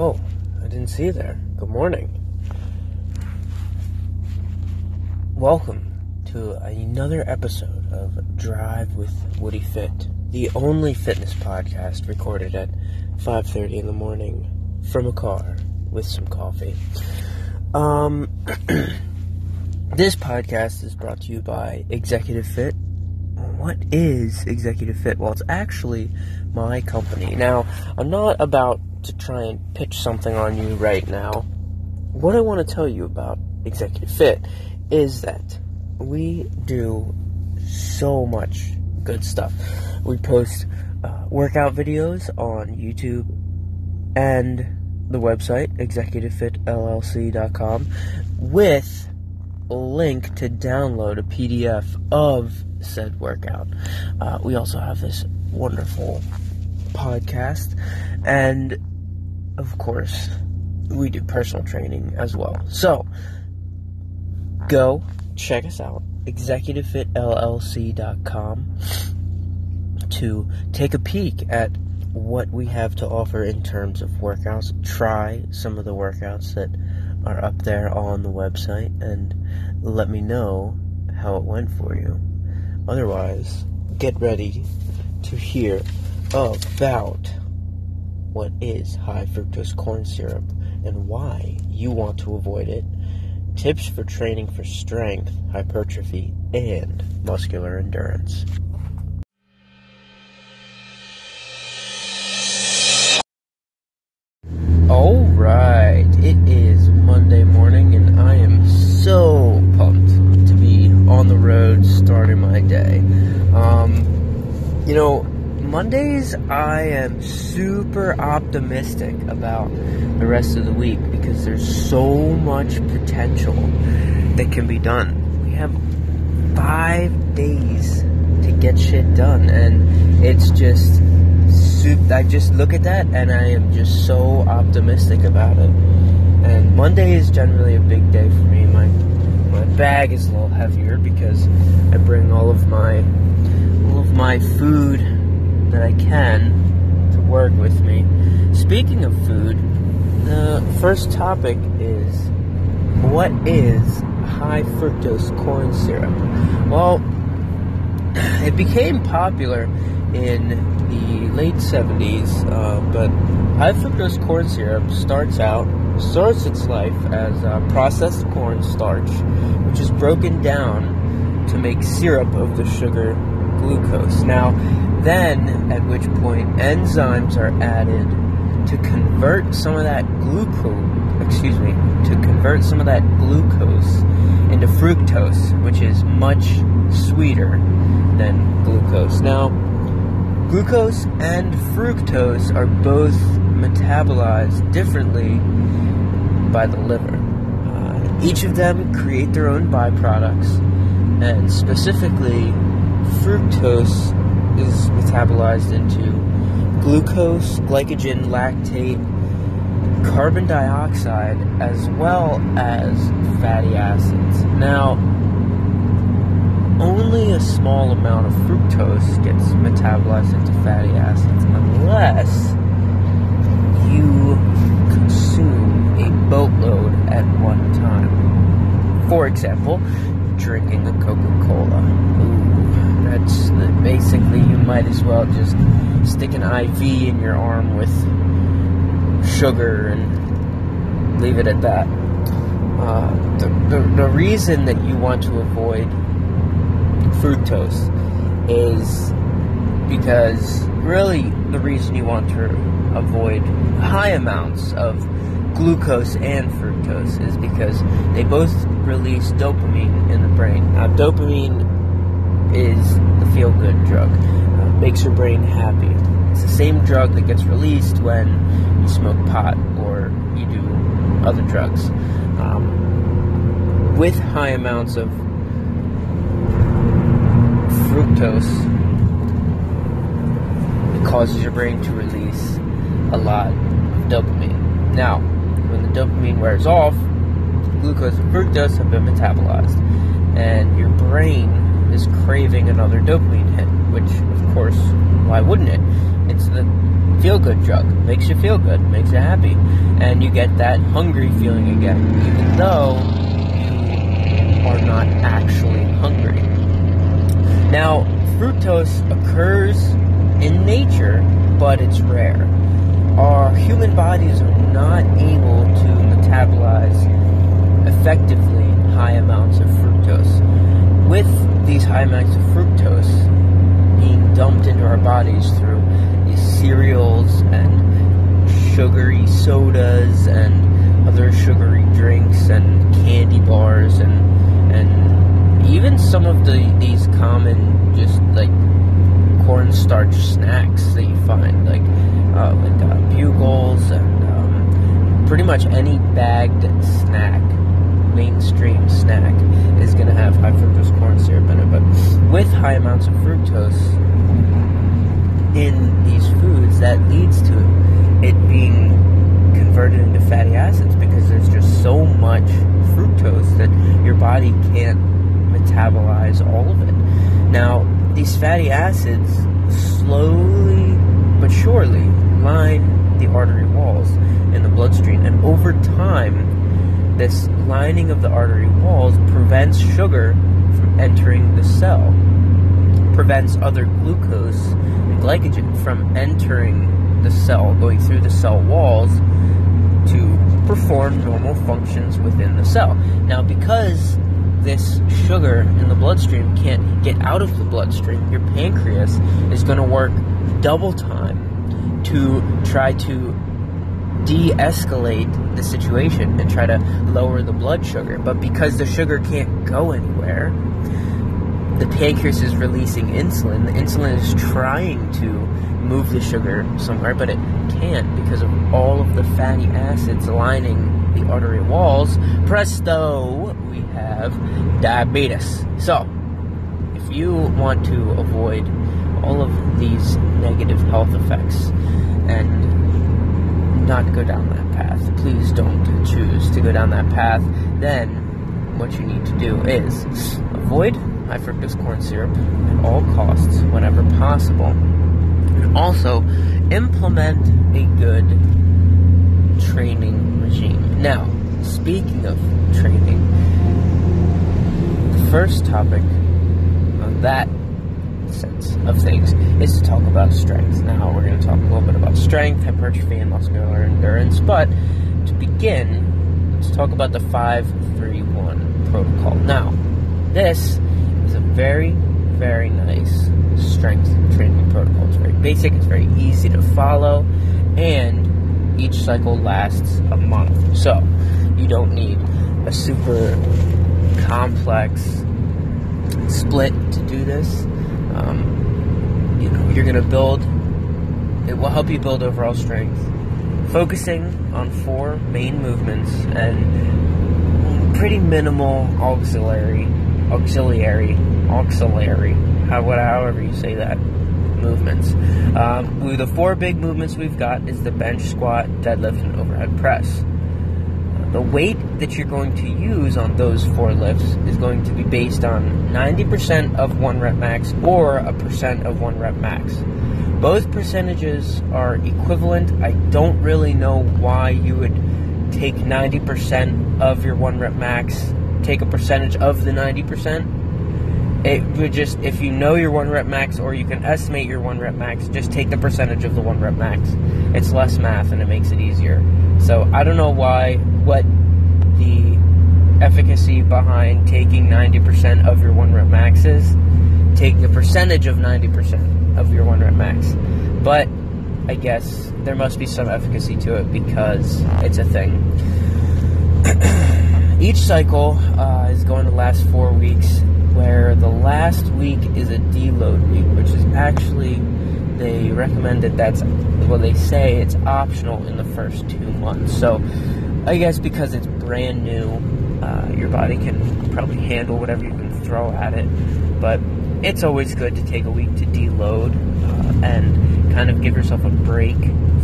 Oh, I didn't see you there. Good morning. Welcome to another episode of Drive with Woody Fit, the only fitness podcast recorded at 5:30 in the morning from a car with some coffee. Um this podcast is brought to you by Executive Fit. What is Executive Fit? Well, it's actually my company. Now, I'm not about to try and pitch something on you right now. What I want to tell you about Executive Fit is that we do so much good stuff. We post uh, workout videos on YouTube and the website, executivefitllc.com, with a link to download a PDF of said workout. Uh, we also have this wonderful podcast, and of course, we do personal training as well. So, go check us out, executivefitllc.com, to take a peek at what we have to offer in terms of workouts. Try some of the workouts that are up there on the website and let me know how it went for you. Otherwise, get ready to hear about what is high fructose corn syrup and why you want to avoid it, tips for training for strength, hypertrophy, and muscular endurance. I am super optimistic about the rest of the week because there's so much potential that can be done. We have five days to get shit done, and it's just I just look at that and I am just so optimistic about it. And Monday is generally a big day for me. My my bag is a little heavier because I bring all of my all of my food that I can to work with me. Speaking of food, the first topic is what is high fructose corn syrup? Well, it became popular in the late 70s, uh, but high fructose corn syrup starts out, starts its life as uh, processed corn starch, which is broken down to make syrup of the sugar glucose. Now, then, at which point enzymes are added to convert some of that glucose, excuse me, to convert some of that glucose into fructose, which is much sweeter than glucose. Now, Glucose and fructose are both metabolized differently by the liver. Uh, each of them create their own byproducts, and specifically, fructose is metabolized into glucose, glycogen, lactate, carbon dioxide, as well as fatty acids. Now, only a small amount of fructose gets metabolized into fatty acids unless you consume a boatload at one time. For example, drinking a Coca Cola. That's basically you might as well just stick an IV in your arm with sugar and leave it at that. Uh, the, the, the reason that you want to avoid fructose is because really the reason you want to avoid high amounts of glucose and fructose is because they both release dopamine in the brain. Now, dopamine is the feel good drug, uh, makes your brain happy. It's the same drug that gets released when you smoke pot or you do other drugs. Um, with high amounts of fructose, it causes your brain to release a lot of dopamine. Now, when the dopamine wears off, glucose and fructose have been metabolized, and your brain is craving another dopamine hit, which, of course, why wouldn't it? It's the feel good drug. Makes you feel good, makes you happy. And you get that hungry feeling again, even though you are not actually hungry. Now, fructose occurs in nature, but it's rare. Our human bodies are not able to metabolize effectively high amounts of fructose. With these high amounts of fructose being dumped into our bodies through these cereals and sugary sodas and other sugary drinks and candy bars and and even some of the these common just like cornstarch snacks that you find like uh, like uh, bugles and um, pretty much any bagged snack mainstream snack is going to have high fructose corn syrup in it. But with high amounts of fructose in these foods, that leads to it being converted into fatty acids because there's just so much fructose that your body can't metabolize all of it. Now, these fatty acids slowly but surely line the artery walls in the bloodstream, and over time, this lining of the artery walls prevents sugar from entering the cell, prevents other glucose and glycogen from entering the cell, going through the cell walls to perform normal functions within the cell. Now, because this sugar in the bloodstream can't get out of the bloodstream, your pancreas is going to work double time to try to de escalate the situation and try to lower the blood sugar. But because the sugar can't go anywhere, the pancreas is releasing insulin. The insulin is trying to move the sugar somewhere, but it can't because of all of the fatty acids lining the artery walls. Presto, we have diabetes. So, if you want to avoid all of these negative health effects and not go down that path. Please don't choose to go down that path. Then, what you need to do is avoid high fructose corn syrup at all costs whenever possible. And also, implement a good training regime. Now, speaking of training, the first topic on that sense of things is to talk about strength. Now, we're going to talk a little bit about strength, hypertrophy, and muscular endurance. But to begin, let's talk about the 531 protocol. Now, this is a very, very nice strength training protocol. It's very basic, it's very easy to follow, and each cycle lasts a month. So, you don't need a super complex split to do this. Um, you know, you're going to build, it will help you build overall strength. Focusing on four main movements and pretty minimal auxiliary, auxiliary, auxiliary, however you say that, movements. Um, the four big movements we've got is the bench, squat, deadlift, and overhead press the weight that you're going to use on those four lifts is going to be based on 90% of one rep max or a percent of one rep max. Both percentages are equivalent. I don't really know why you would take 90% of your one rep max, take a percentage of the 90%. It would just, if you know your one rep max or you can estimate your one rep max, just take the percentage of the one rep max. It's less math and it makes it easier. So I don't know why, what the efficacy behind taking 90% of your one rep max is. Take the percentage of 90% of your one rep max. But I guess there must be some efficacy to it because it's a thing. Each cycle uh, is going to last four weeks, where the last week is a deload week, which is actually they recommend that that's well they say it's optional in the first two months. So i guess because it's brand new uh, your body can probably handle whatever you can throw at it. But it's always good to take a week to deload uh, and kind of give yourself a break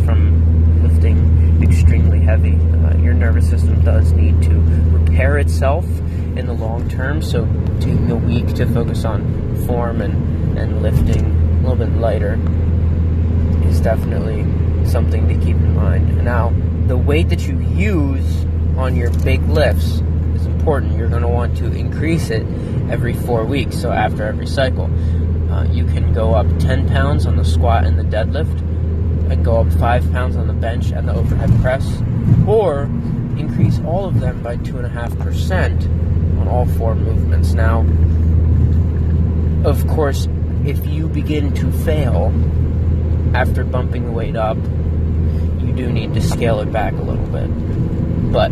from lifting extremely heavy. Uh, your nervous system does need to repair itself in the long term. So taking a week to focus on form and, and lifting little bit lighter is definitely something to keep in mind. Now, the weight that you use on your big lifts is important. You're going to want to increase it every four weeks, so after every cycle. Uh, you can go up 10 pounds on the squat and the deadlift, and go up 5 pounds on the bench and the overhead press, or increase all of them by 2.5% on all four movements. Now, of course, if you begin to fail after bumping the weight up, you do need to scale it back a little bit. But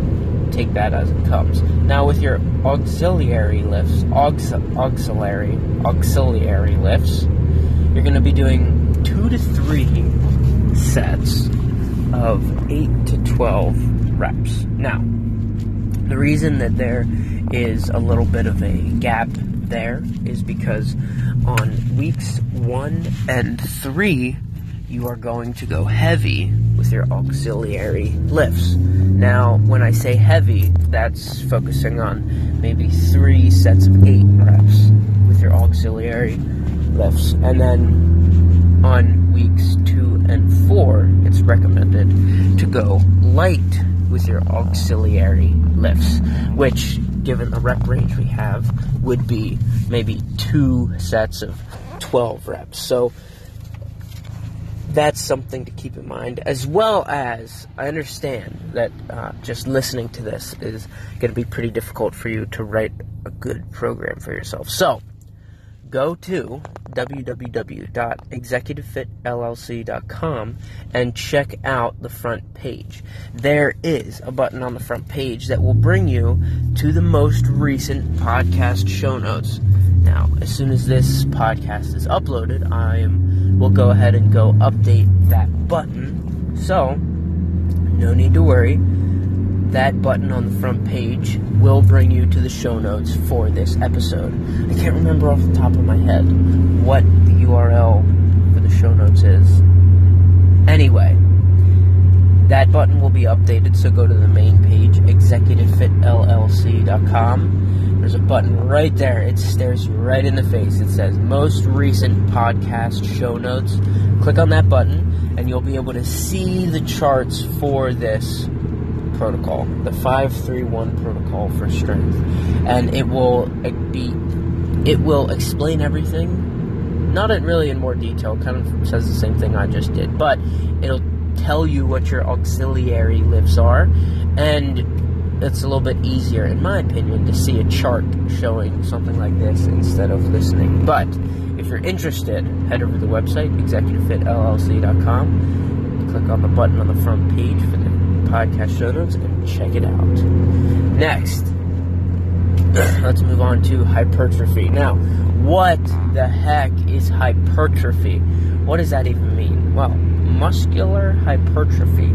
take that as it comes. Now, with your auxiliary lifts, aux, auxiliary, auxiliary lifts, you're going to be doing two to three sets of eight to 12 reps. Now, the reason that there is a little bit of a gap there is because on weeks one and three, you are going to go heavy with your auxiliary lifts. Now, when I say heavy, that's focusing on maybe three sets of eight reps with your auxiliary lifts. And then on weeks two and four, it's recommended to go light with your auxiliary lifts, which, given the rep range we have, would be maybe two sets of 12 reps. So, that's something to keep in mind, as well as I understand that uh, just listening to this is going to be pretty difficult for you to write a good program for yourself. So, go to www.executivefitllc.com and check out the front page. There is a button on the front page that will bring you to the most recent podcast show notes. Now, as soon as this podcast is uploaded, I will go ahead and go update that button. So, no need to worry. That button on the front page will bring you to the show notes for this episode. I can't remember off the top of my head what the URL for the show notes is. Anyway, that button will be updated, so go to the main page, executivefitllc.com there's a button right there. It stares you right in the face. It says most recent podcast show notes. Click on that button, and you'll be able to see the charts for this protocol, the 531 protocol for strength. And it will uh, be it will explain everything. Not really in more detail, kind of says the same thing I just did, but it'll tell you what your auxiliary lifts are and it's a little bit easier, in my opinion, to see a chart showing something like this instead of listening. But if you're interested, head over to the website, executivefitllc.com, click on the button on the front page for the podcast show notes, and check it out. Next, let's move on to hypertrophy. Now, what the heck is hypertrophy? What does that even mean? Well, muscular hypertrophy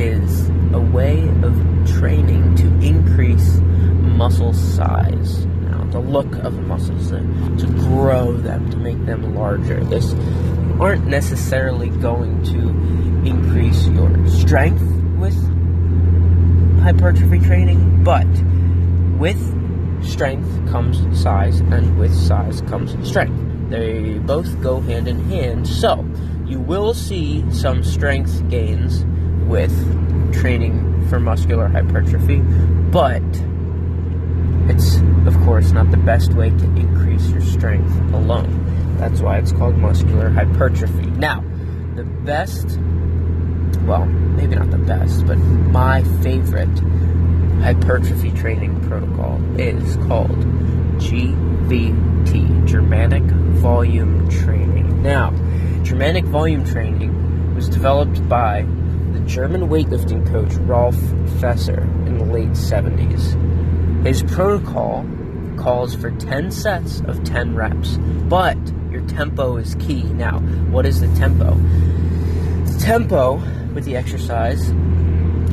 is a way of training to increase muscle size. Now, the look of muscles, to grow them, to make them larger. This aren't necessarily going to increase your strength with hypertrophy training, but with strength comes size, and with size comes strength. They both go hand in hand, so you will see some strength gains with training for muscular hypertrophy, but it's, of course, not the best way to increase your strength alone. That's why it's called muscular hypertrophy. Now, the best, well, maybe not the best, but my favorite hypertrophy training protocol is called GVT, Germanic Volume Training. Now, Germanic Volume Training was developed by the German weightlifting coach Rolf Feser in the late 70s. His protocol calls for 10 sets of 10 reps, but your tempo is key. Now, what is the tempo? The tempo with the exercise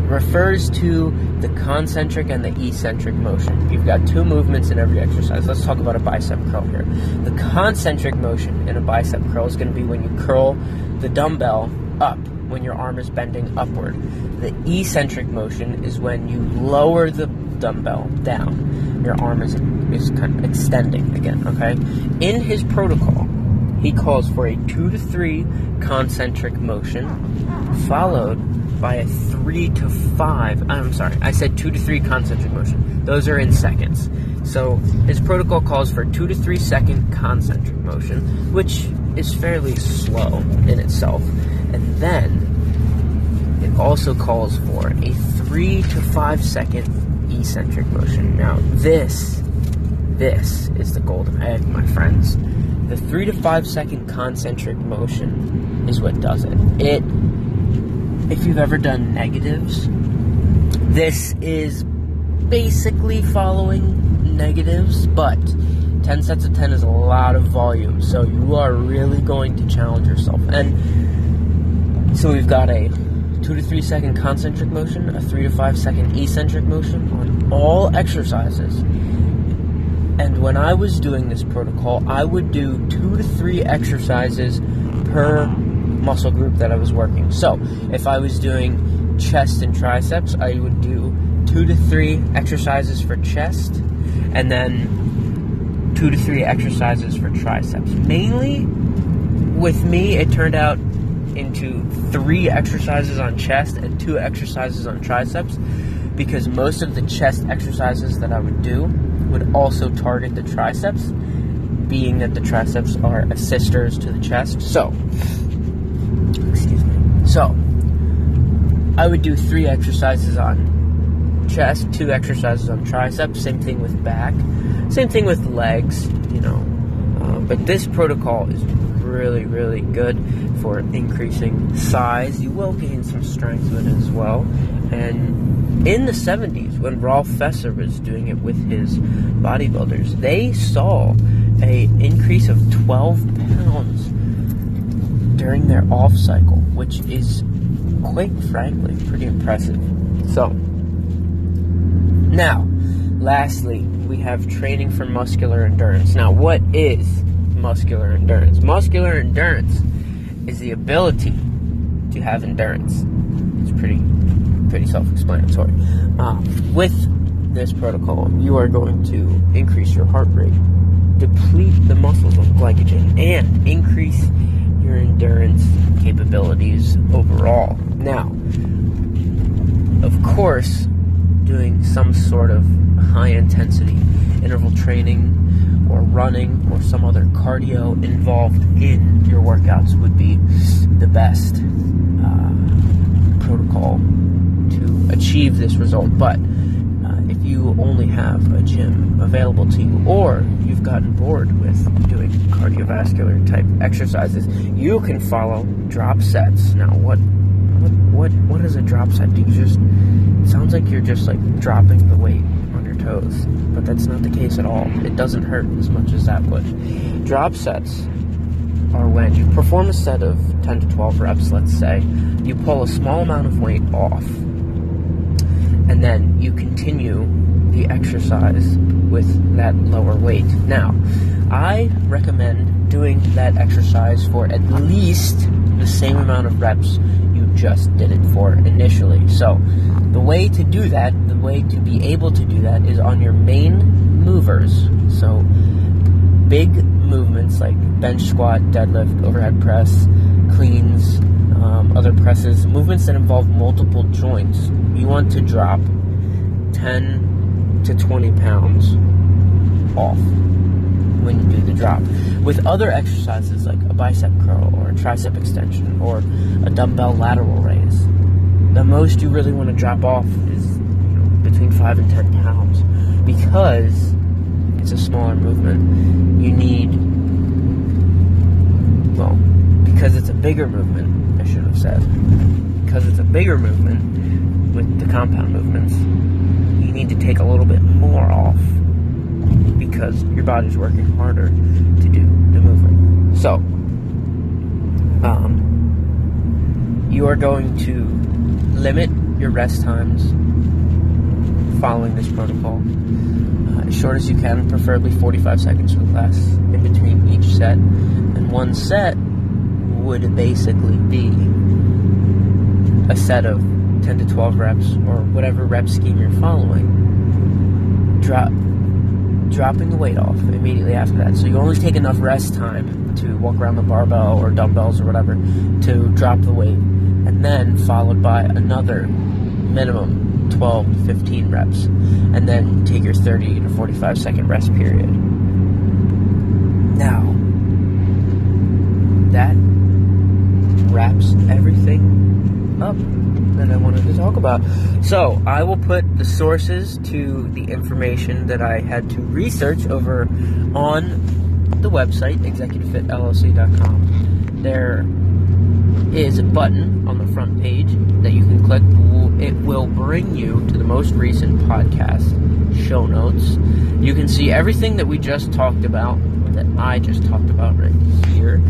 refers to the concentric and the eccentric motion. You've got two movements in every exercise. Let's talk about a bicep curl here. The concentric motion in a bicep curl is going to be when you curl the dumbbell up when your arm is bending upward. The eccentric motion is when you lower the dumbbell down. Your arm is is kind of extending again, okay? In his protocol, he calls for a 2 to 3 concentric motion, followed by a three to five. I'm sorry, I said two to three concentric motion. Those are in seconds. So his protocol calls for two to three second concentric motion, which is fairly slow in itself. And then it also calls for a three to five second eccentric motion. Now, this, this is the golden egg, my friends. The three to five second concentric motion is what does it. It, if you've ever done negatives, this is basically following negatives, but 10 sets of 10 is a lot of volume, so you are really going to challenge yourself. And so we've got a 2 to 3 second concentric motion, a 3 to 5 second eccentric motion on all exercises. And when I was doing this protocol, I would do 2 to 3 exercises per muscle group that I was working. So if I was doing chest and triceps, I would do 2 to 3 exercises for chest and then two to three exercises for triceps. Mainly with me, it turned out into three exercises on chest and two exercises on triceps because most of the chest exercises that I would do would also target the triceps, being that the triceps are assisters to the chest. So, excuse me. So, I would do three exercises on chest, two exercises on triceps, same thing with back same thing with legs, you know. Uh, but this protocol is really, really good for increasing size. You will gain some strength with it as well. And in the 70s, when Rolf Feser was doing it with his bodybuilders, they saw a increase of 12 pounds during their off cycle, which is quite frankly pretty impressive. So, now, lastly, we have training for muscular endurance. Now, what is muscular endurance? Muscular endurance is the ability to have endurance. It's pretty, pretty self-explanatory. Um, with this protocol, you are going to increase your heart rate, deplete the muscles of glycogen, and increase your endurance capabilities overall. Now, of course, doing some sort of high intensity interval training or running or some other cardio involved in your workouts would be the best uh, protocol to achieve this result. But uh, if you only have a gym available to you or you've gotten bored with doing cardiovascular type exercises, you can follow drop sets. Now, what what what, what is a drop set? Do you just sounds like you're just like dropping the weight toes, but that's not the case at all. It doesn't hurt as much as that would. Drop sets are when you perform a set of 10 to 12 reps, let's say, you pull a small amount of weight off, and then you continue the exercise with that lower weight. Now, I recommend doing that exercise for at least the same amount of reps you just did it for initially. So, the way to do that, the way to be able to do that is on your main movers. So, big movements like bench squat, deadlift, overhead press, cleans, um, other presses, movements that involve multiple joints. You want to drop 10 to 20 pounds off when you do the drop. With other exercises like a bicep curl or a tricep extension or a dumbbell lateral raise, the most you really want to drop off is you know, between 5 and 10 pounds because it's a smaller movement. You need, well, because it's a bigger movement, I should have said. Because it's a bigger movement with the compound movements, you need to take a little bit more off because your body's working harder to do the movement. So, um, you are going to limit your rest times following this protocol uh, as short as you can, preferably 45 seconds or less in between each set. And one set would basically be a set of 10 to 12 reps or whatever rep scheme you're following. Drop dropping the weight off immediately after that. So you only take enough rest time to walk around the barbell or dumbbells or whatever to drop the weight, and then followed by another minimum 12 to 15 reps, and then take your 30 to 45 second rest period. Now, that wraps everything up that I wanted to talk about. So, I will put the sources to the information that I had to research over on the website, executivefitllc.com. There is a button on the front page that you can click. It will bring you to the most recent podcast show notes. You can see everything that we just talked about, that I just talked about right here,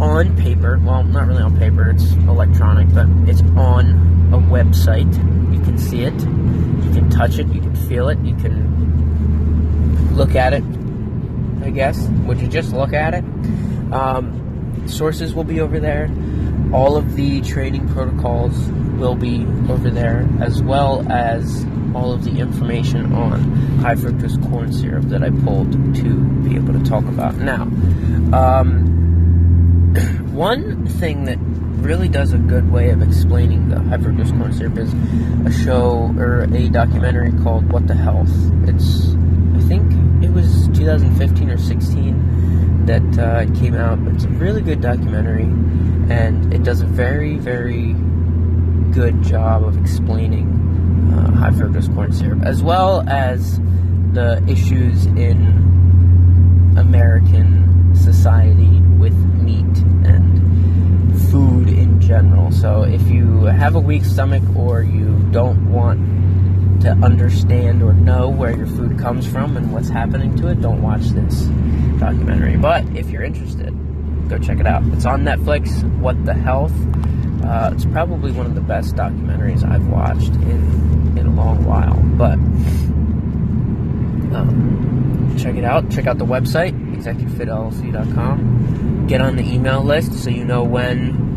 on paper. Well, not really on paper, it's electronic, but it's on a website. You can see it, you can touch it, you can feel it, you can look at it, I guess. Would you just look at it? Um, sources will be over there. All of the training protocols will be over there, as well as all of the information on high fructose corn syrup that I pulled to be able to talk about. Now, um, one thing that really does a good way of explaining the high fructose corn syrup is a show or a documentary called What the Health. It's, I think it was 2015 or 16 that uh, it came out. It's a really good documentary, and it does a very, very good job of explaining uh, high fructose corn syrup, as well as the issues in American society with meat general. So if you have a weak stomach or you don't want to understand or know where your food comes from and what's happening to it, don't watch this documentary. But if you're interested, go check it out. It's on Netflix. What the Health. Uh, it's probably one of the best documentaries I've watched in in a long while. But um, check it out. Check out the website, executivefitllc.com. Get on the email list so you know when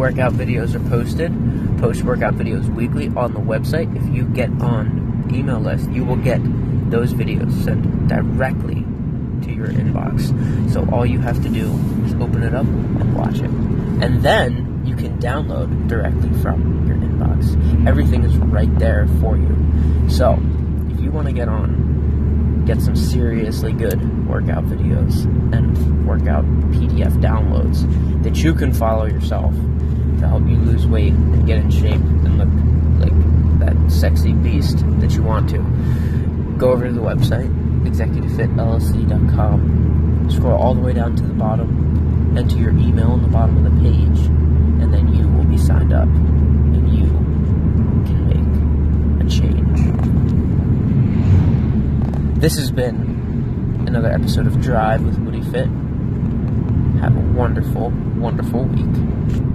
workout videos are posted. Post workout videos weekly on the website. If you get on email list, you will get those videos sent directly to your inbox. So all you have to do is open it up and watch it. And then you can download directly from your inbox. Everything is right there for you. So if you want to get on, get some seriously good workout videos and workout PDF downloads that you can follow yourself to help you lose weight and get in shape and look like that sexy beast that you want to. Go over to the website, executivefitllc.com, scroll all the way down to the bottom, enter your email on the bottom of the page, and then you will be signed up and you can make a change. This has been another episode of Drive with Woody Fit. Have a wonderful, wonderful week.